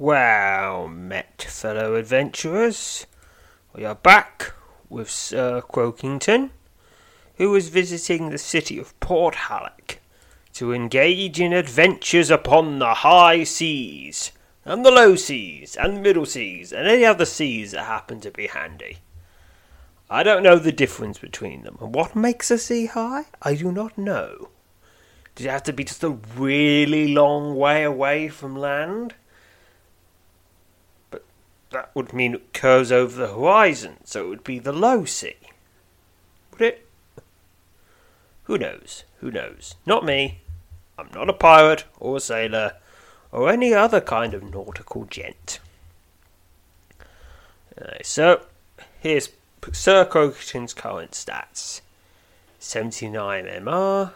Well met, fellow adventurers. We are back with Sir Croakington, who was visiting the city of Port Halleck to engage in adventures upon the high seas, and the low seas, and the middle seas, and any other seas that happen to be handy. I don't know the difference between them, and what makes a sea high, I do not know. Does it have to be just a really long way away from land? That would mean it curves over the horizon, so it would be the low sea. Would it? Who knows? Who knows? Not me. I'm not a pirate or a sailor or any other kind of nautical gent. So, here's Sir Croakington's current stats 79 MR,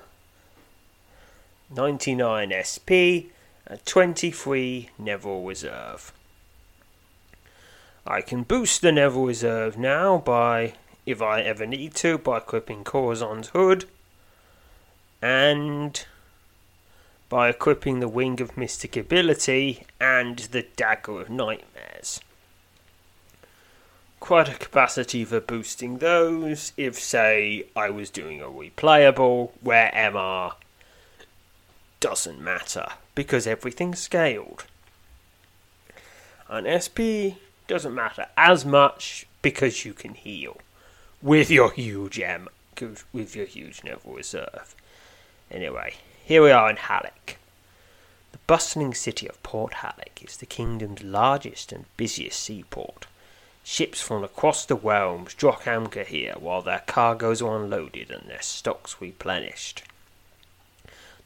99 SP, and 23 Neville Reserve. I can boost the Neville Reserve now by, if I ever need to, by equipping Corazon's Hood and by equipping the Wing of Mystic Ability and the Dagger of Nightmares. Quite a capacity for boosting those if, say, I was doing a replayable where MR doesn't matter because everything's scaled. And SP doesn't matter as much because you can heal with your huge M, with your huge Neville Reserve. Anyway, here we are in Halleck. The bustling city of Port Halleck is the kingdom's largest and busiest seaport. Ships from across the realms drop anchor here while their cargoes are unloaded and their stocks replenished.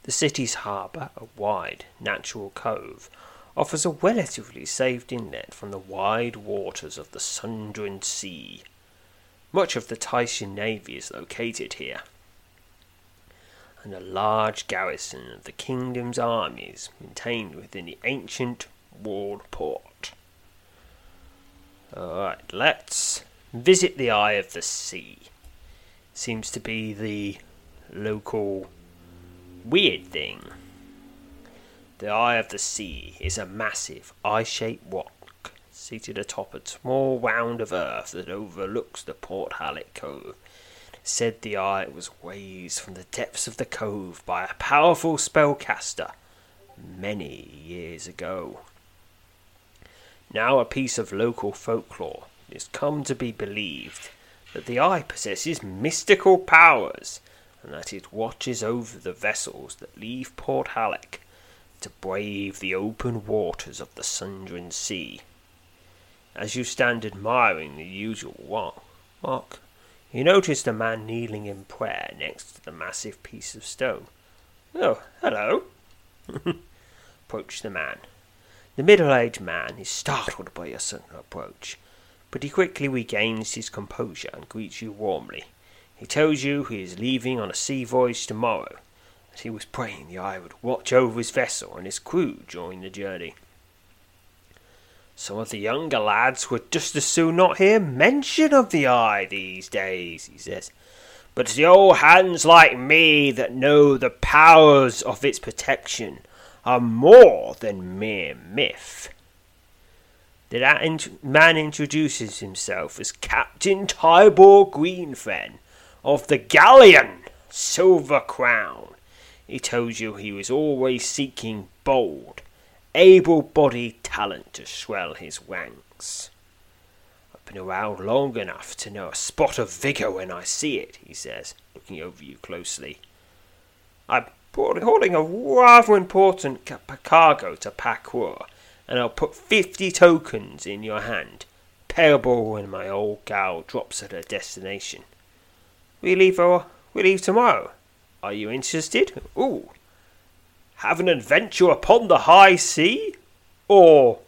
The city's harbour, a wide, natural cove, offers a relatively safe inlet from the wide waters of the Sundran Sea. Much of the Tysian navy is located here and a large garrison of the kingdom's armies maintained within the ancient walled port. Alright, let's visit the Eye of the Sea. Seems to be the local weird thing. The Eye of the Sea is a massive eye shaped rock seated atop a small round of earth that overlooks the Port Halleck Cove said the eye was raised from the depths of the cove by a powerful spellcaster many years ago. Now a piece of local folklore, has come to be believed that the eye possesses mystical powers and that it watches over the vessels that leave Port Halleck to brave the open waters of the Sundran Sea. As you stand admiring the usual walk, walk you notice the man kneeling in prayer next to the massive piece of stone. Oh, hello. Approach the man. The middle aged man is startled by your sudden approach, but he quickly regains his composure and greets you warmly. He tells you he is leaving on a sea voyage tomorrow, that he was praying the eye would watch over his vessel and his crew during the journey. Some of the younger lads would just as soon not hear mention of the eye these days, he says. But the old hands like me that know the powers of its protection are more than mere myth. The man introduces himself as Captain Tybor Greenfen of the galleon Silver Crown. He tells you he was always seeking bold, able bodied talent to swell his ranks. I've been around long enough to know a spot of vigour when I see it, he says, looking over you closely. I'm hauling a rather important cargo to Pakur, and I'll put fifty tokens in your hand, payable when my old gal drops at her destination. We leave, uh, we leave tomorrow. Are you interested? Ooh. Have an adventure upon the high sea? Or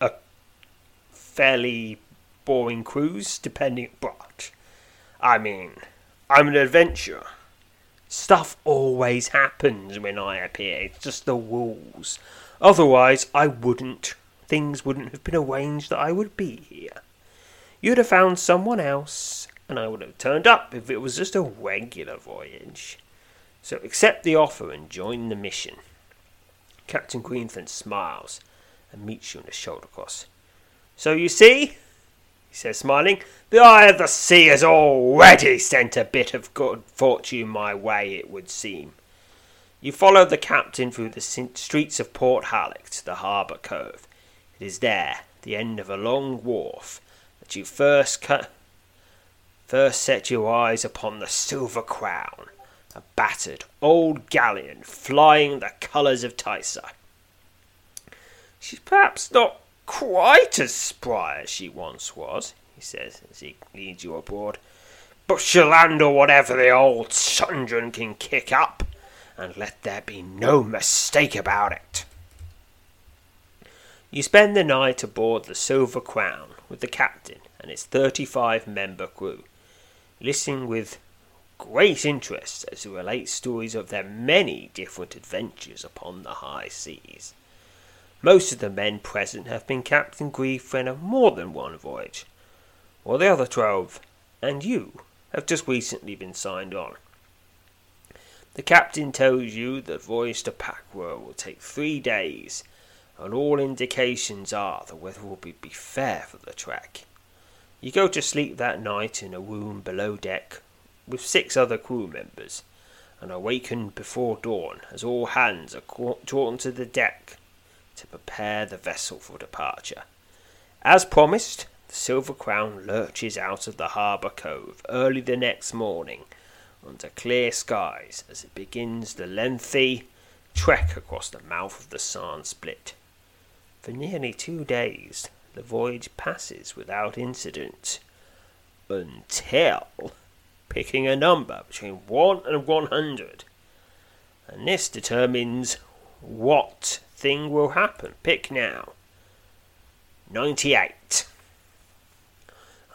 a fairly boring cruise, depending. But, I mean, I'm an adventurer. Stuff always happens when I appear. It's just the rules. Otherwise, I wouldn't. Things wouldn't have been arranged that I would be here. You'd have found someone else, and I would have turned up if it was just a regular voyage. So accept the offer and join the mission. Captain Greenfen smiles and meets you on the shoulder cross. So you see, he says, smiling, the eye of the sea has already sent a bit of good fortune my way, it would seem. You follow the captain through the streets of Port Halleck to the harbour cove. It is there, the end of a long wharf, that you first cut, first set your eyes upon the Silver Crown, a battered old galleon flying the colours of Tysa. She's perhaps not quite as spry as she once was, he says as he leads you aboard, but she'll handle whatever the old Sundran can kick up and let there be no mistake about it. You spend the night aboard the Silver Crown with the captain and his 35 member crew, listening with great interest as he relates stories of their many different adventures upon the high seas. Most of the men present have been Captain Greenfen of more than one voyage, while the other twelve, and you, have just recently been signed on. The captain tells you that voyage to Pakwar will take three days, and all indications are the weather will be fair for the trek. You go to sleep that night in a room below deck with six other crew members, and awaken before dawn as all hands are drawn to the deck to prepare the vessel for departure. As promised, the Silver Crown lurches out of the harbour cove early the next morning under clear skies as it begins the lengthy trek across the mouth of the Sand Split. For nearly two days, the voyage passes without incident until picking a number between 1 and 100. And this determines what thing will happen. Pick now. 98.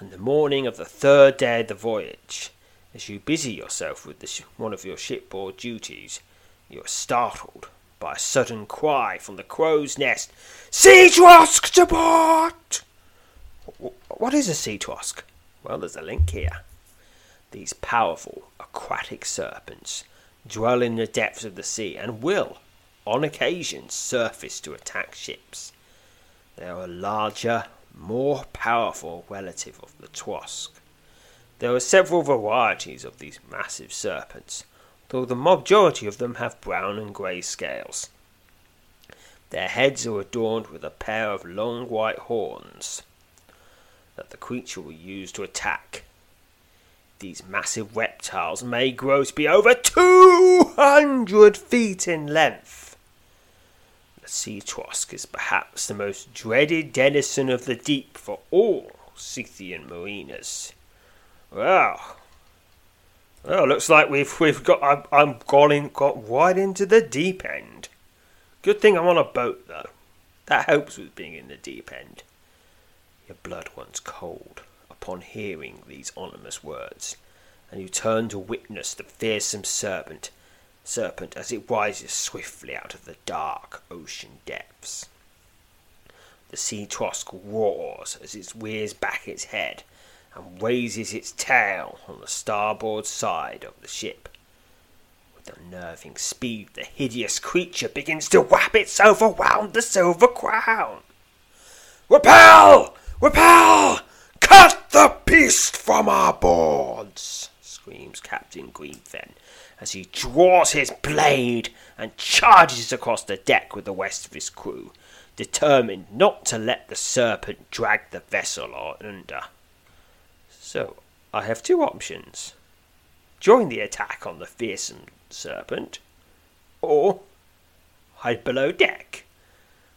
On the morning of the third day of the voyage, as you busy yourself with this, one of your shipboard duties, you are startled by a sudden cry from the crow's nest Sea Twosk to! What is a sea twosk? Well, there's a link here. These powerful aquatic serpents dwell in the depths of the sea and will, on occasion, surface to attack ships. They are a larger, more powerful relative of the twosk. There are several varieties of these massive serpents, though the majority of them have brown and grey scales. Their heads are adorned with a pair of long white horns that the creature will use to attack. These massive reptiles may grow to be over 200 feet in length. The sea trosk is perhaps the most dreaded denizen of the deep for all Scythian mariners. Well, well, looks like we've we've got I'm, I'm gone got right into the deep end. Good thing I'm on a boat though. That helps with being in the deep end. Your blood runs cold upon hearing these ominous words, and you turn to witness the fearsome serpent serpent as it rises swiftly out of the dark ocean depths. The sea trosk roars as it rears back its head and raises its tail on the starboard side of the ship. With unnerving speed, the hideous creature begins to wrap itself around the silver crown. Repel! Repel! Cut the beast from our boards! screams Captain Greenfen as he draws his blade and charges across the deck with the rest of his crew, determined not to let the serpent drag the vessel under. So, I have two options join the attack on the fearsome serpent, or hide below deck.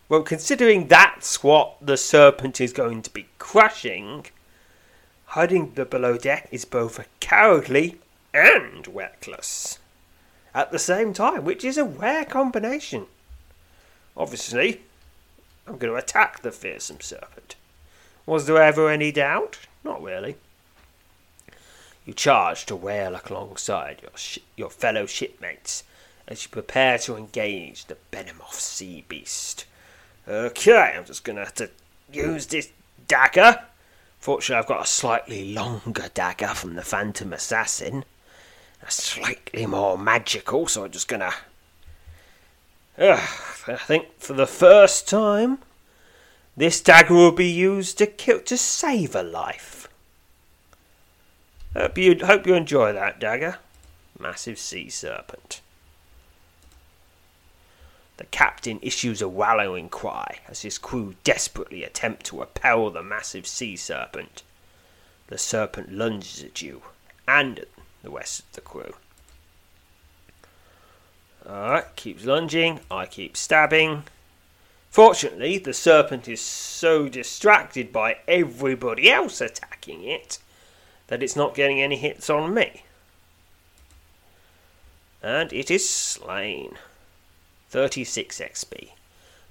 Well, considering that's what the serpent is going to be crushing, hiding below deck is both cowardly and reckless at the same time, which is a rare combination. Obviously, I'm going to attack the fearsome serpent. Was there ever any doubt? Not really. You charge to wail alongside your, sh- your fellow shipmates as you prepare to engage the Venomoth sea beast. Okay, I'm just to have to use this dagger. Fortunately, I've got a slightly longer dagger from the Phantom Assassin A slightly more magical, so I'm just gonna. I think for the first time, this dagger will be used to kill to save a life. Hope you hope you enjoy that dagger, massive sea serpent. The captain issues a wallowing cry as his crew desperately attempt to repel the massive sea serpent. The serpent lunges at you and at the rest of the crew. Alright, keeps lunging, I keep stabbing. Fortunately, the serpent is so distracted by everybody else attacking it that it's not getting any hits on me. And it is slain. 36 XP.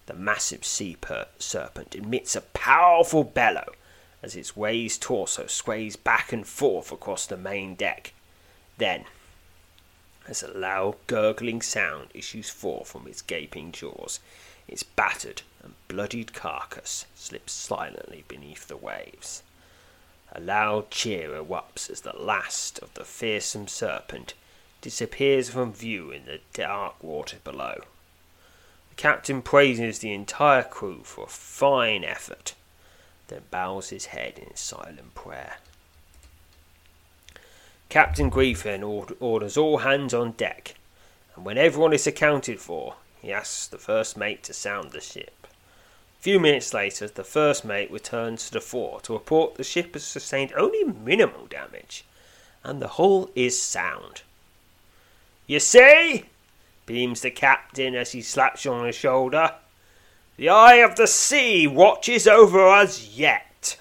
The massive sea serpent emits a powerful bellow as its raised torso sways back and forth across the main deck. Then, as a loud gurgling sound issues forth from its gaping jaws, its battered and bloodied carcass slips silently beneath the waves. A loud cheer erupts as the last of the fearsome serpent disappears from view in the dark water below. The captain praises the entire crew for a fine effort, then bows his head in silent prayer. Captain Greenfen orders all hands on deck, and when everyone is accounted for, he asks the first mate to sound the ship. Few minutes later, the first mate returns to the fore to report the ship has sustained only minimal damage, and the hull is sound. You see? beams the captain as he slaps you on the shoulder. The eye of the sea watches over us yet.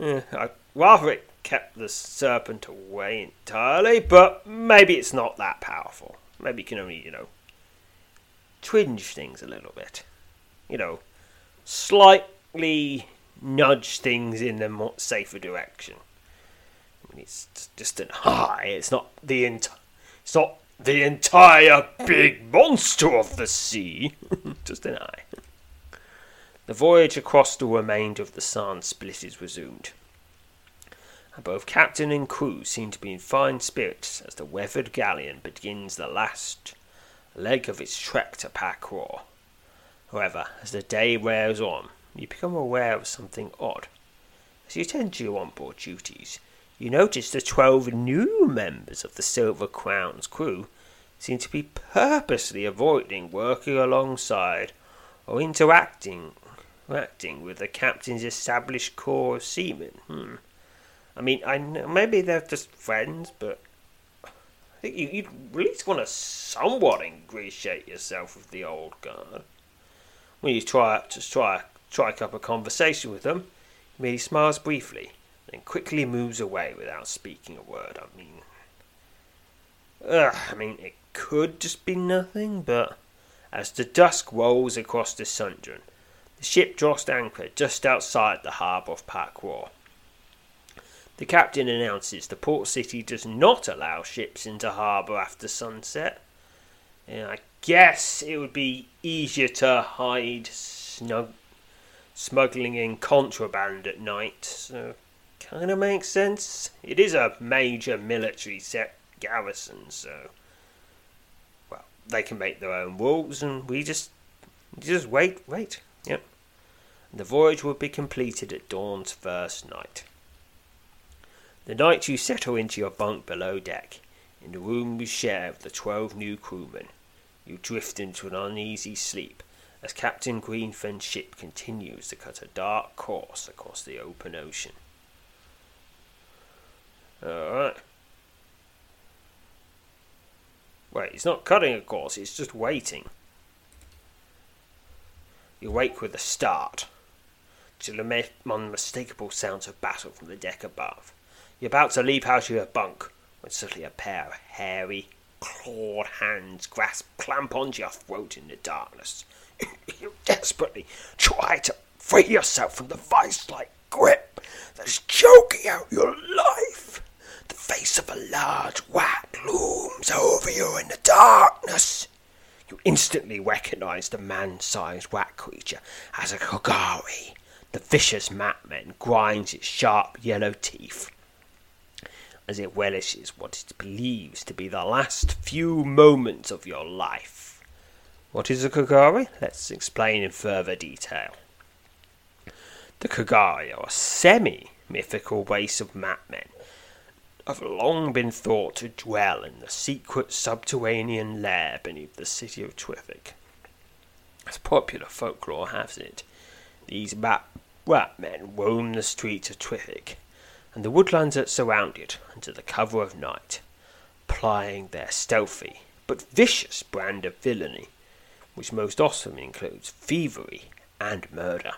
Uh, I'd rather it kept the serpent away entirely, but maybe it's not that powerful. Maybe you can only, you know, twinge things a little bit. You know, slightly nudge things in a more safer direction. I mean, it's just an eye. It's not the ent- It's not the entire big monster of the sea. just an eye. The voyage across the remainder of the Sand Split is resumed and both captain and crew seem to be in fine spirits as the weathered galleon begins the last leg of its trek to Pakor. However, as the day wears on, you become aware of something odd. As you tend to your on-board duties, you notice the twelve new members of the Silver Crown's crew seem to be purposely avoiding working alongside or interacting, interacting with the captain's established corps of seamen. Hmm. I mean, I know, maybe they're just friends, but I think you, would at least want to somewhat ingratiate yourself with the old guard. When you try to try strike up a conversation with them, he merely smiles briefly, then quickly moves away without speaking a word. I mean, ugh, I mean, it could just be nothing, but as the dusk rolls across the Sundran, the ship drops anchor just outside the harbour of Pakwa. The captain announces the port city does not allow ships into harbour after sunset. And I guess it would be easier to hide snug, smuggling in contraband at night, so kind of makes sense. It is a major military set garrison, so well, they can make their own rules, and we just just wait, wait. Yep. The voyage will be completed at dawn's first night. The night you settle into your bunk below deck, in the room you share with the twelve new crewmen, you drift into an uneasy sleep as Captain Greenfen's ship continues to cut a dark course across the open ocean. Alright. Wait, it's not cutting a course, it's just waiting. You wake with a start to the unmistakable sounds of battle from the deck above. You're about to leap out of your bunk when suddenly a pair of hairy, clawed hands grasp, clamp onto your throat in the darkness. you desperately try to free yourself from the vice-like grip that is choking out your life. The face of a large whack looms over you in the darkness. You instantly recognize the man-sized whack creature as a Kogari. The vicious Matman grinds its sharp yellow teeth as it relishes what it believes to be the last few moments of your life. What is a Kagari? Let's explain in further detail. The Kagari are semi mythical race of madmen have long been thought to dwell in the secret subterranean lair beneath the city of Twithick. As popular folklore has it, these rat men roam the streets of Twithick and the woodlands that surround it under the cover of night, plying their stealthy but vicious brand of villainy, which most often includes thievery and murder.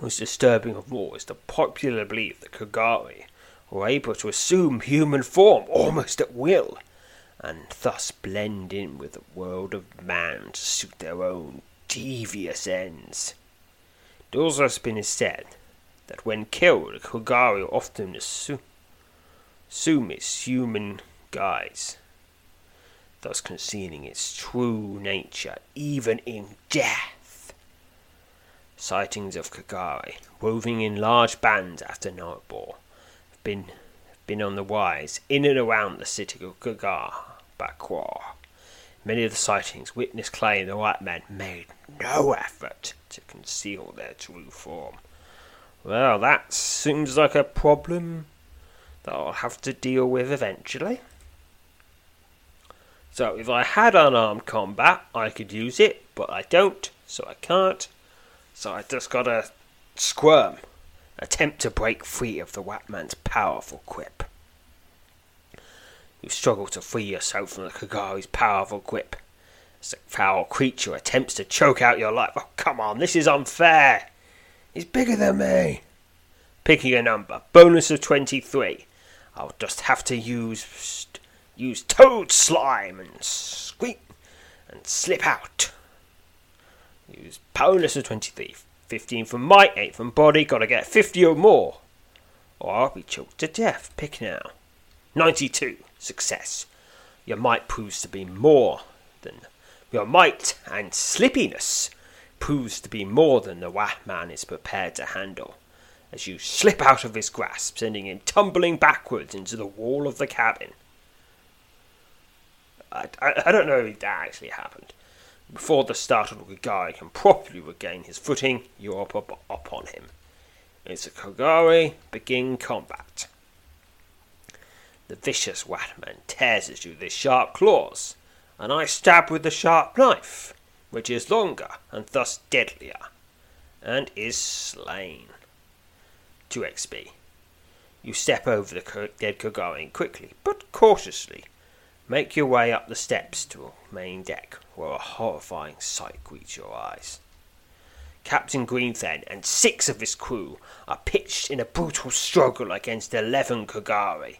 Most disturbing of all is the popular belief that Kogari were able to assume human form almost at will, and thus blend in with the world of man to suit their own devious ends. It also has been said that when killed, Kogari often assume, its human guise, thus concealing its true nature even in death. Sightings of Kogari, roving in large bands after nightfall, have been, been on the rise in and around the city of Kagar, Bakwa. Many of the sightings witness claim the white men made no effort to conceal their true form. Well, that seems like a problem that I'll have to deal with eventually. So, if I had unarmed combat, I could use it, but I don't, so I can't. So I just gotta squirm, attempt to break free of the Watman's powerful grip. You struggle to free yourself from the Kogari's powerful grip. As the foul creature attempts to choke out your life. Oh, come on, this is unfair! He's bigger than me. Picking a number. Bonus of 23. I'll just have to use use toad slime and squeak and slip out. Use bonus of 23. 15 from might, 8 from body. Gotta get 50 or more. Or I'll be choked to death. Pick now. 92. Success. Your might proves to be more than your might and slippiness proves to be more than the man is prepared to handle, as you slip out of his grasp, sending him tumbling backwards into the wall of the cabin. I, I, I don't know if that actually happened. Before the startled guy can properly regain his footing, you're up, up, up on him. It's a Kogari begin combat. The vicious Watman tears at you with his sharp claws, and I stab with the sharp knife which is longer and thus deadlier, and is slain. 2 XP. You step over the dead Kogari quickly, but cautiously, Make your way up the steps to the main deck, where a horrifying sight greets your eyes. Captain Greenfen and six of his crew are pitched in a brutal struggle against eleven Kagari.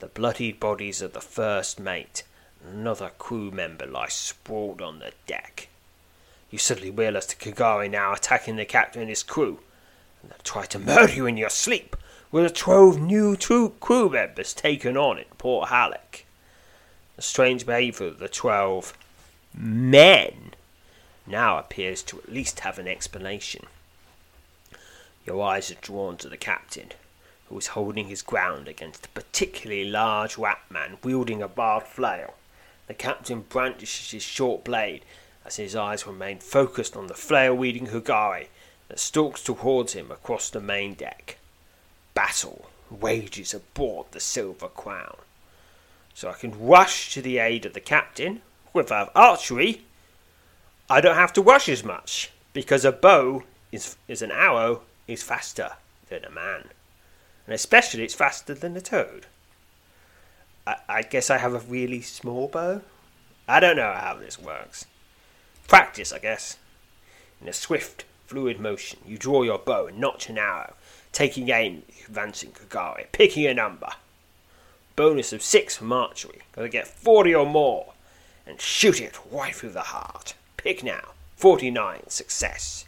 The bloodied bodies of the first mate and another crew member lie sprawled on the deck. You suddenly realize the Kagari now attacking the captain and his crew, and they'll try to murder you in your sleep, with the twelve new two crew members taken on at Port Halleck. The strange behaviour of the twelve men now appears to at least have an explanation. Your eyes are drawn to the captain, who is holding his ground against a particularly large rat man wielding a barbed flail. The captain brandishes his short blade as his eyes remain focused on the flail wielding Hugari that stalks towards him across the main deck. Battle wages aboard the Silver Crown. So I can rush to the aid of the captain. Without archery, I don't have to rush as much because a bow is, is an arrow is faster than a man, and especially it's faster than a toad. I guess I have a really small bow. I don't know how this works. Practice, I guess. In a swift, fluid motion, you draw your bow and notch an arrow, taking aim, advancing Kagari, picking a number. Bonus of six from archery. Gotta get forty or more, and shoot it right through the heart. Pick now. 49. Success.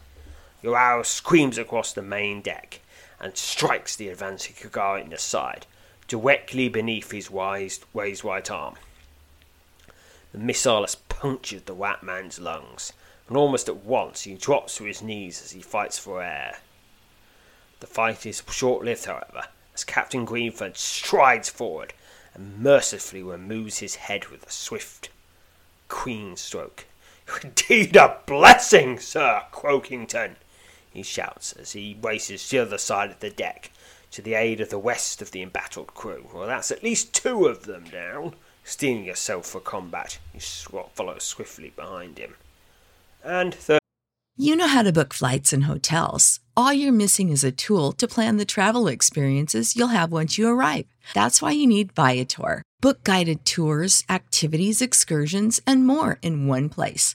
Your arrow screams across the main deck and strikes the advancing Kagari in the side, directly beneath his raised right arm. The missile has punctured the rat man's lungs, and almost at once he drops to his knees as he fights for air. The fight is short lived, however, as Captain Greenford strides forward and mercifully removes his head with a swift, queen stroke. Indeed a blessing, Sir Croakington, he shouts as he races to the other side of the deck to the aid of the rest of the embattled crew. Well, that's at least two of them down. Steeling yourself for combat, you follow swiftly behind him. And third. You know how to book flights and hotels. All you're missing is a tool to plan the travel experiences you'll have once you arrive. That's why you need Viator. Book guided tours, activities, excursions, and more in one place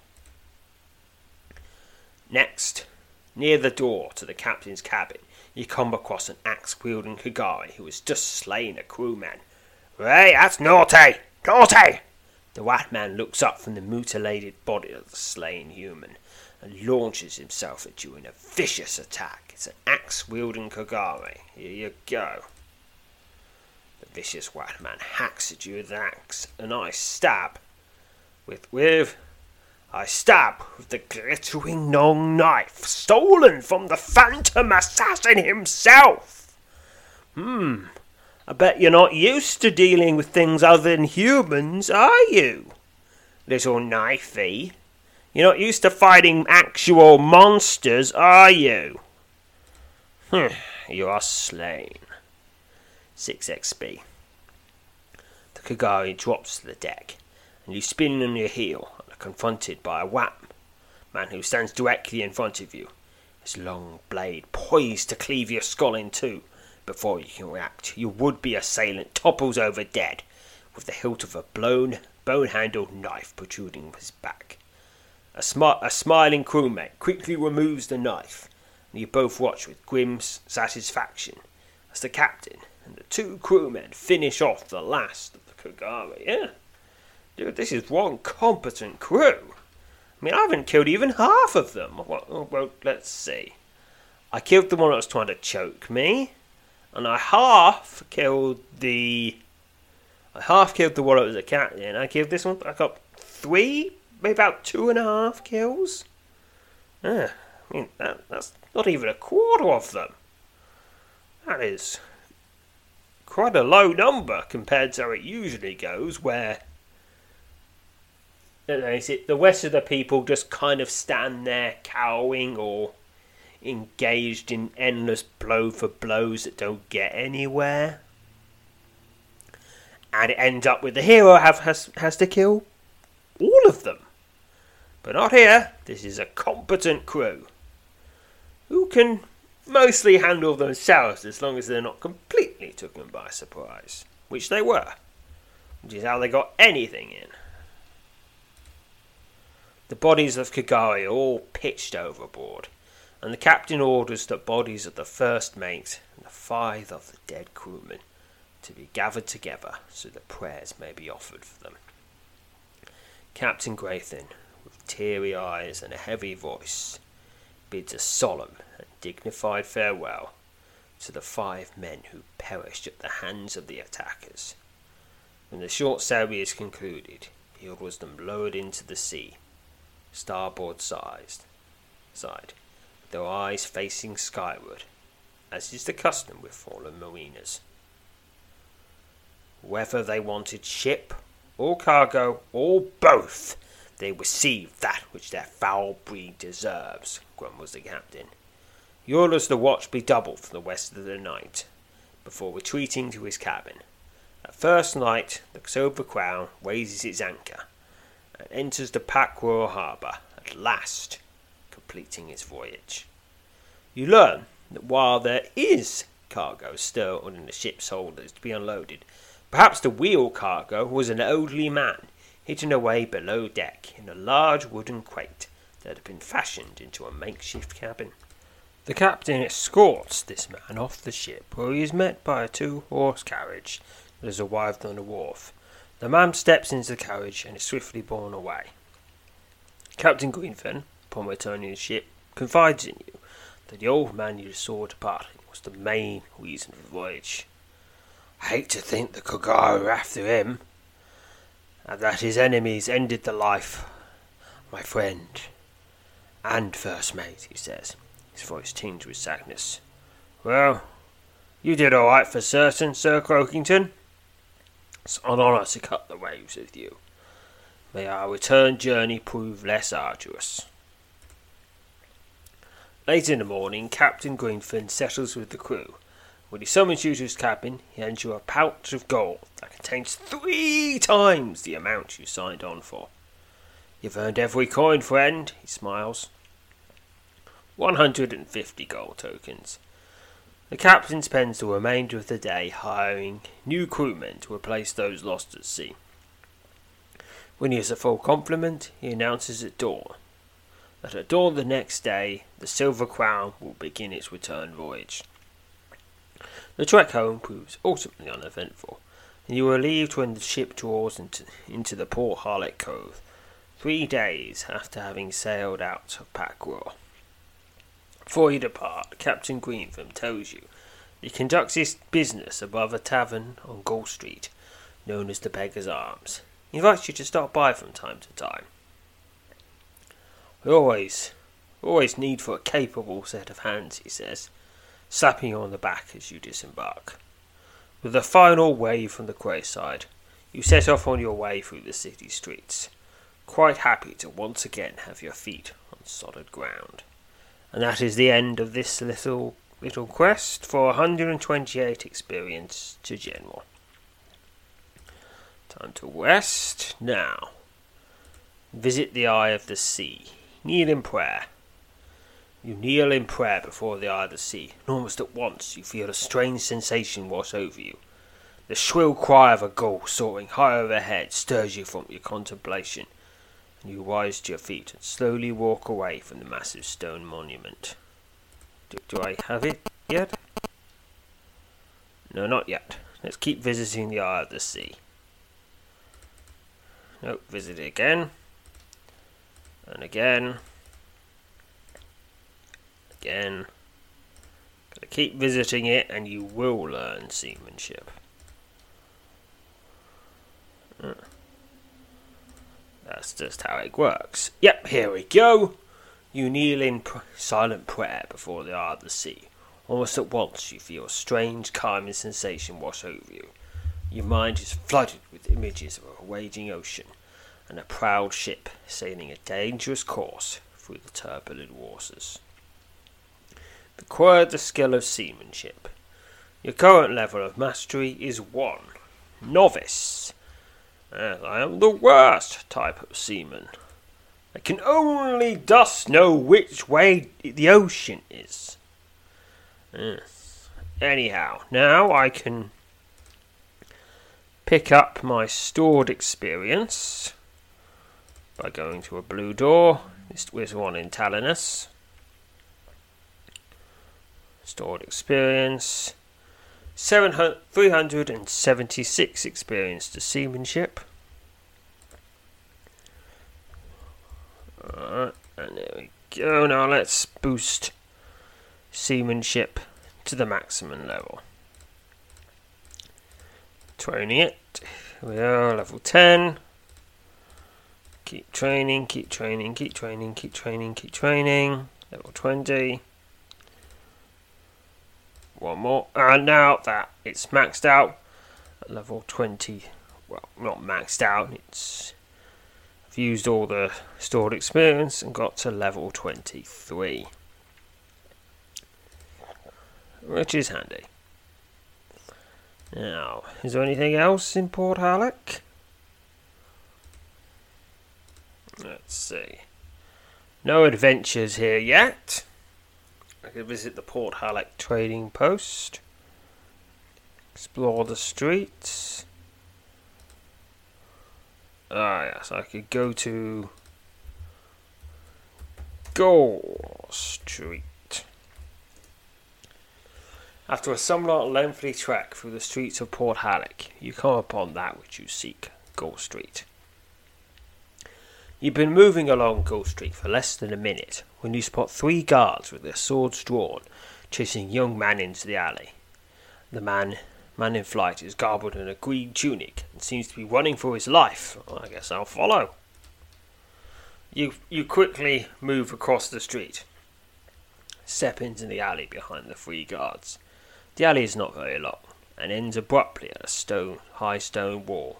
Next, near the door to the captain's cabin, you come across an axe wielding Kagari who has just slain a crewman. Hey, that's naughty! Naughty! The white man looks up from the mutilated body of the slain human and launches himself at you in a vicious attack. It's an axe wielding Kagari. Here you go. The vicious white man hacks at you with an axe, and I stab. With, with, I stab with the glittering long knife stolen from the phantom assassin himself. Hmm, I bet you're not used to dealing with things other than humans, are you? little knifey. You're not used to fighting actual monsters, are you? Hm, you are slain. 6 XP. The Kagari drops to the deck, and you spin on your heel confronted by a Wham, man who stands directly in front of you, his long blade poised to cleave your skull in two. Before you can react, your would-be assailant topples over dead, with the hilt of a blown, bone-handled knife protruding from his back. A, smi- a smiling crewmate quickly removes the knife, and you both watch with grim satisfaction as the captain and the two crewmen finish off the last of the Kagari. Yeah, dude, this is one competent crew. I mean, I haven't killed even half of them. Well, oh, well, let's see. I killed the one that was trying to choke me, and I half killed the. I half killed the one that was a cat. And I killed this one. I got three, maybe about two and a half kills. Yeah, I mean that, that's not even a quarter of them. That is quite a low number compared to how it usually goes, where is it the rest of the people just kind of stand there cowering or engaged in endless blow for blows that don't get anywhere? And it ends up with the hero have, has, has to kill all of them. But not here. This is a competent crew who can mostly handle themselves as long as they're not completely taken by surprise, which they were, which is how they got anything in. The bodies of Kagari are all pitched overboard, and the captain orders the bodies of the first mate and the five of the dead crewmen to be gathered together so that prayers may be offered for them. Captain Graythin, with teary eyes and a heavy voice, bids a solemn and dignified farewell to the five men who perished at the hands of the attackers. When the short ceremony is concluded, he orders them lowered into the sea starboard sized, side, their eyes facing skyward, as is the custom with fallen mariners. Whether they wanted ship, or cargo, or both, they received that which their foul breed deserves, grumbles the captain. He orders the watch be doubled for the rest of the night, before retreating to his cabin. At first light, the Silver Crown raises its anchor, and enters the Pack Royal Harbour, at last completing its voyage. You learn that while there is cargo still in the ship's holders to be unloaded, perhaps the wheel cargo was an elderly man hidden away below deck in a large wooden crate that had been fashioned into a makeshift cabin. The captain escorts this man off the ship, where he is met by a two horse carriage that has arrived on the wharf. The man steps into the carriage and is swiftly borne away. Captain Greenfen, upon returning the ship, confides in you that the old man you saw departing was the main reason for the voyage. I hate to think the Kagari were after him, and that his enemies ended the life my friend and first mate, he says, his voice tinged with sadness. Well, you did all right for certain, Sir Croakington. It's an honour to cut the waves with you. May our return journey prove less arduous. Late in the morning, Captain Greenfen settles with the crew. When he summons you to his cabin, he hands you a pouch of gold that contains three times the amount you signed on for. You've earned every coin, friend, he smiles. 150 gold tokens. The captain spends the remainder of the day hiring new crewmen to replace those lost at sea. When he has a full complement, he announces at dawn that at dawn the next day the Silver Crown will begin its return voyage. The trek home proves ultimately uneventful, and you are relieved when the ship draws into, into the port Harlech Cove, three days after having sailed out of Pack Royal. Before you depart, Captain Greentham tells you he conducts his business above a tavern on Gull Street, known as the Beggar's Arms. He invites you to stop by from time to time. We always, always need for a capable set of hands, he says, slapping you on the back as you disembark. With a final wave from the quayside, you set off on your way through the city streets. quite happy to once again have your feet on solid ground. And that is the end of this little little quest for 128 experience to general. Time to rest now. Visit the eye of the sea. Kneel in prayer. You kneel in prayer before the eye of the sea, and almost at once you feel a strange sensation wash over you. The shrill cry of a gull soaring high overhead stirs you from your contemplation, you rise to your feet and slowly walk away from the massive stone monument. Do, do I have it yet? No, not yet. Let's keep visiting the Eye of the Sea. Nope, visit it again. And again. Again. Gotta keep visiting it and you will learn seamanship. Uh, that's just how it works. Yep, here we go. You kneel in pr- silent prayer before the eye of the sea. Almost at once you feel a strange, calming sensation wash over you. Your mind is flooded with images of a raging ocean and a proud ship sailing a dangerous course through the turbulent waters. Acquire the skill of seamanship. Your current level of mastery is 1. Novice. As I am the worst type of seaman. I can only thus know which way the ocean is. Yes. Anyhow, now I can pick up my stored experience by going to a blue door. This was one in Talinus. Stored experience. 376 experience to seamanship. Alright, and there we go. Now let's boost seamanship to the maximum level. Training it. We are level 10. Keep training, keep training, keep training, keep training, keep training. Level 20. One more. And now that it's maxed out at level 20. Well, not maxed out, it's I've used all the stored experience and got to level 23. Which is handy. Now, is there anything else in Port Halleck? Let's see. No adventures here yet. I could visit the Port Halleck trading post. Explore the streets. Ah, yes, I could go to Gore Street. After a somewhat lengthy trek through the streets of Port Halleck, you come upon that which you seek, Gore Street. You've been moving along Gore Street for less than a minute when you spot three guards with their swords drawn, chasing a young man into the alley. The man man in flight is garbled in a green tunic and seems to be running for his life. Well, I guess I'll follow. You you quickly move across the street. Step into the alley behind the three guards. The alley is not very long and ends abruptly at a stone high stone wall.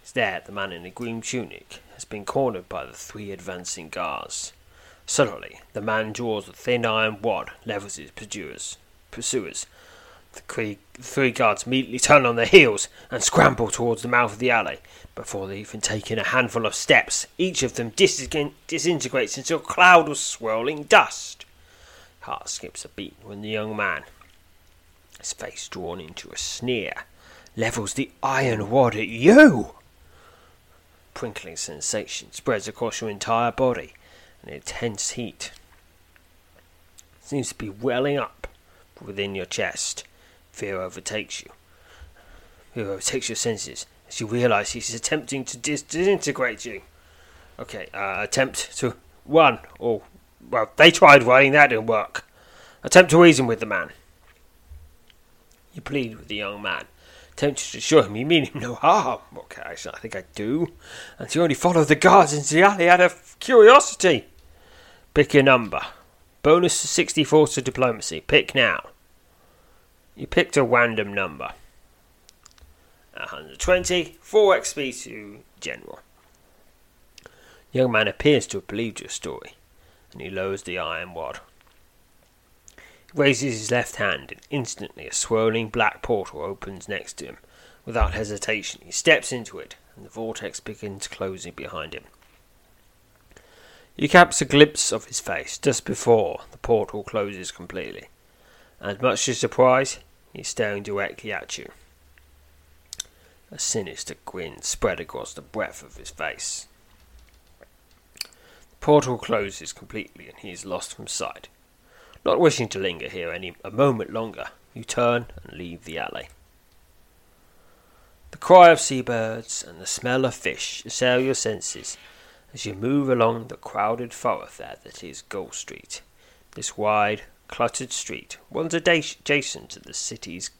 It's there the man in the green tunic has been cornered by the three advancing guards. Suddenly, the man draws a thin iron wad, levels his pursuers. pursuers the three guards immediately turn on their heels and scramble towards the mouth of the alley. Before they've even taken a handful of steps, each of them disintegrates into a cloud of swirling dust. Heart skips a beat when the young man, his face drawn into a sneer, levels the iron wad at you. Prinkling sensation spreads across your entire body, an intense heat seems to be welling up within your chest. Fear overtakes you. Fear overtakes your senses as you realize he's attempting to dis- disintegrate you. Okay, uh, attempt to run. Or, well, they tried running, that didn't work. Attempt to reason with the man. You plead with the young man, tempted to assure him you mean him no harm. Okay, I think I do. And you only followed the guards into the alley out of curiosity. Pick your number. Bonus 64 to diplomacy. Pick now. You picked a random number. 120, 4 XP to General. The young man appears to have believed your story, and he lowers the iron wad. Raises his left hand, and instantly a swirling black portal opens next to him. Without hesitation, he steps into it, and the vortex begins closing behind him. You catch a glimpse of his face just before the portal closes completely, and much to surprise, he's staring directly at you. A sinister grin spread across the breadth of his face. The portal closes completely and he is lost from sight. Not wishing to linger here any a moment longer, you turn and leave the alley. The cry of seabirds and the smell of fish assail your senses as you move along the crowded thoroughfare that is Gull Street. This wide, cluttered street runs adjacent to the city's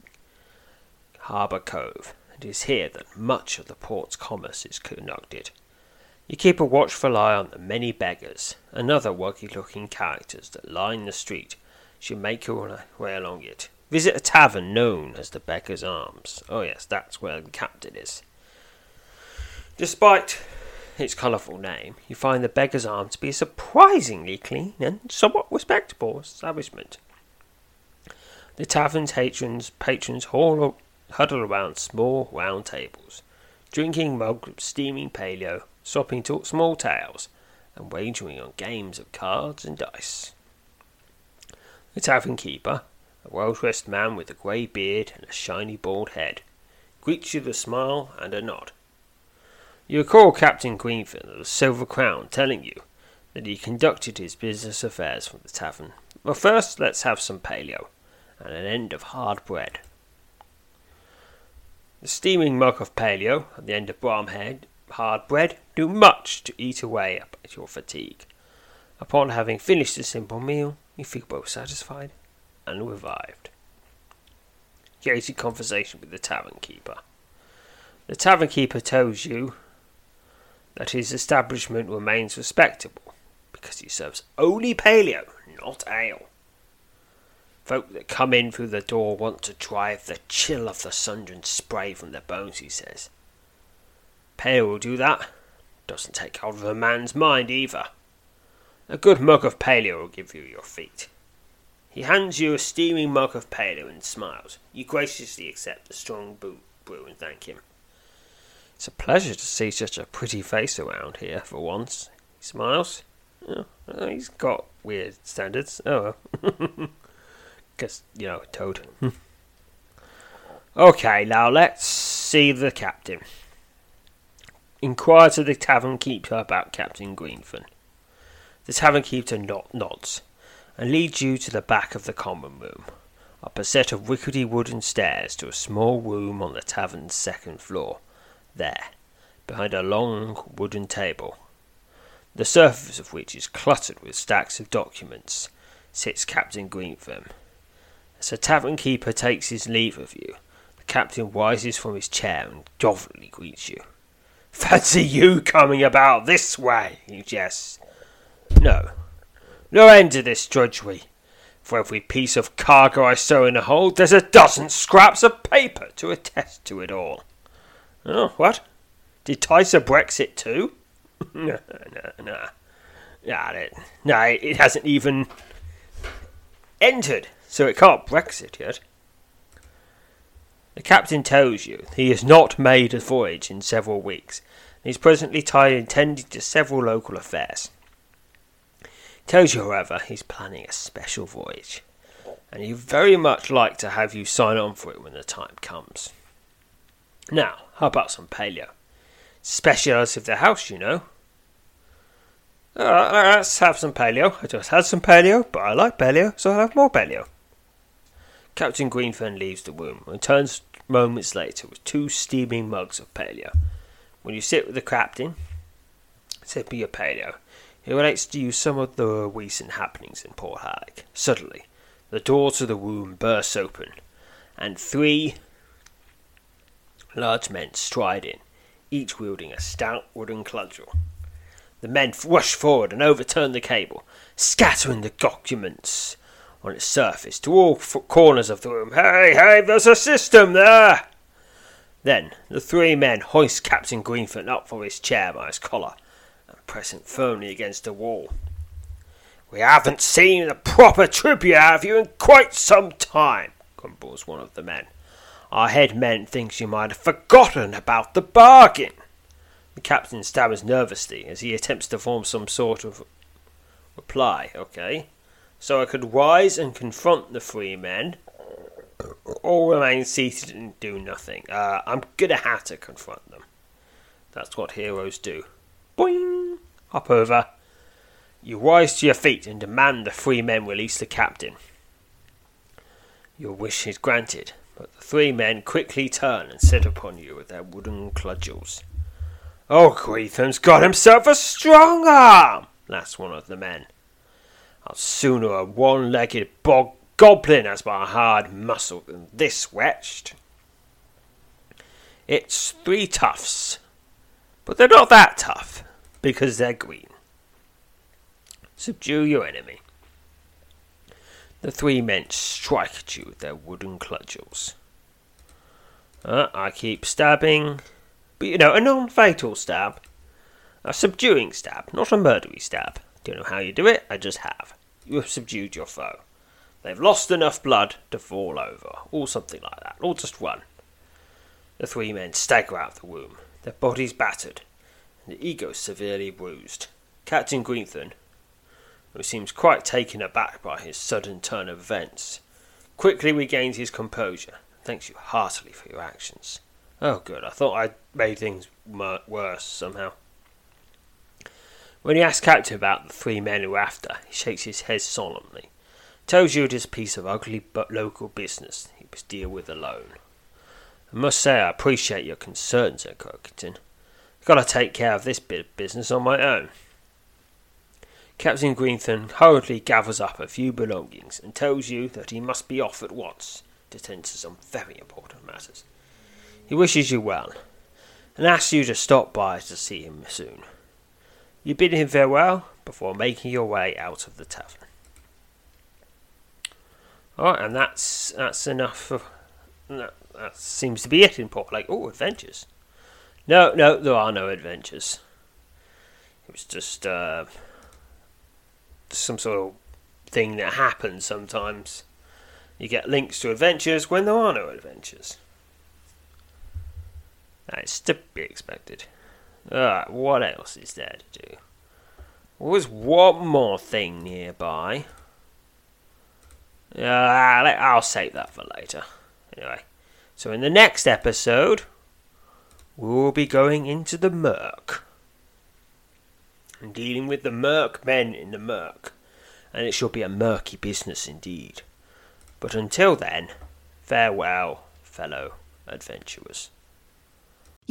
harbour cove, and it is here that much of the port's commerce is conducted. You keep a watchful eye on the many beggars and other wuggy looking characters that line the street as you make your way along it. Visit a tavern known as the Beggar's Arms. Oh, yes, that's where the captain is. Despite its colourful name, you find the Beggar's Arms to be a surprisingly clean and somewhat respectable establishment. The tavern's patrons, patrons haul huddle around small round tables, drinking mugs of steaming paleo, swapping talk small tales, and wagering on games of cards and dice. The tavern keeper, a well dressed man with a grey beard and a shiny bald head, greets you with a smile and a nod. You recall Captain Greenfen of the Silver Crown telling you that he conducted his business affairs from the tavern. Well, first, let's have some paleo and an end of hard bread. The steaming mug of paleo and the end of Bramhead hard bread do much to eat away at your fatigue. Upon having finished the simple meal, you feel both satisfied and revived. Gazy conversation with the tavern keeper. The tavern keeper tells you that his establishment remains respectable because he serves only paleo, not ale. Folk that come in through the door want to drive the chill of the Sundran spray from their bones, he says. Pale will do that. Doesn't take hold of a man's mind either. A good mug of paleo will give you your feet. He hands you a steaming mug of paleo and smiles. You graciously accept the strong brew and thank him. It's a pleasure to see such a pretty face around here for once. He smiles. Oh, he's got weird standards. Oh well. Because, you know, Toad. okay, now let's see the captain. Inquire to the tavern keeper about Captain Greenfen. The tavern keeper nods and leads you to the back of the common room, up a set of rickety wooden stairs to a small room on the tavern's second floor. There, behind a long wooden table, the surface of which is cluttered with stacks of documents, sits Captain Greenfen. As the tavern keeper takes his leave of you, the captain rises from his chair and jovially greets you. Fancy you coming about this way, he jests. No, no end to this drudgery. For every piece of cargo I stow in the hold, there's a dozen scraps of paper to attest to it all. Oh, what? Did Tyser Brexit too? no, no, no. No, no, it hasn't even entered so it can't Brexit yet. The captain tells you he has not made a voyage in several weeks, and is presently tied intending to several local affairs. Tells you, however, he's planning a special voyage, and he'd very much like to have you sign on for it when the time comes. Now, how about some paleo? Specialist of the house, you know. Uh, let's have some paleo. I just had some paleo, but I like paleo, so I'll have more paleo. Captain Greenfen leaves the room and returns moments later with two steaming mugs of paleo. When you sit with the captain, sipping your paleo, he relates to you some of the recent happenings in Port Halleck. Suddenly, the door to the room bursts open, and three large men stride in, each wielding a stout wooden cudgel. The men rush forward and overturn the cable, scattering the documents on its surface to all corners of the room. Hey, hey, there's a system there! Then the three men hoist Captain Greenford up from his chair by his collar and press him firmly against the wall. We haven't seen a proper tribute out of you in quite some time, grumbles one of the men. Our head man thinks you might have forgotten about the bargain. The captain stammers nervously as he attempts to form some sort of reply. Okay, so I could rise and confront the three men, or remain seated and do nothing. Uh, I'm gonna have to confront them. That's what heroes do. Boing! Hop over. You rise to your feet and demand the three men release the captain. Your wish is granted, but the three men quickly turn and set upon you with their wooden cudgels. Oh, Gwytham's got himself a strong arm, laughs one of the men. I'll sooner a one-legged bog goblin has my hard muscle than this wetched. It's three toughs, but they're not that tough, because they're green. Subdue your enemy. The three men strike at you with their wooden cudgels. Uh, I keep stabbing, but you know, a non fatal stab. A subduing stab, not a murdery stab. Don't know how you do it, I just have. You have subdued your foe. They've lost enough blood to fall over, or something like that, or just run. The three men stagger out of the room, their bodies battered, and the egos severely bruised. Captain Greenthorn, who seems quite taken aback by his sudden turn of events, quickly regains his composure and thanks you heartily for your actions. Oh, good, I thought I'd made things worse somehow. When you ask Captain about the three men who were after, he shakes his head solemnly, tells you it is a piece of ugly but local business he must deal with alone. I must say I appreciate your concern, said Croakington. I've got to take care of this bit of business on my own. Captain Greenthorn hurriedly gathers up a few belongings and tells you that he must be off at once to attend to some very important matters. He wishes you well and asks you to stop by to see him soon. You bid him farewell before making your way out of the tavern. Alright, and that's that's enough of that, that seems to be it in Port Lake. Oh, adventures. No, no, there are no adventures. It was just uh, some sort of thing that happens sometimes. You get links to adventures when there are no adventures. That's to be expected. Alright, what else is there to do? Was one more thing nearby? Uh, I'll save that for later. Anyway, so in the next episode, we'll be going into the murk and dealing with the murk men in the murk, and it shall be a murky business indeed. But until then, farewell, fellow adventurers.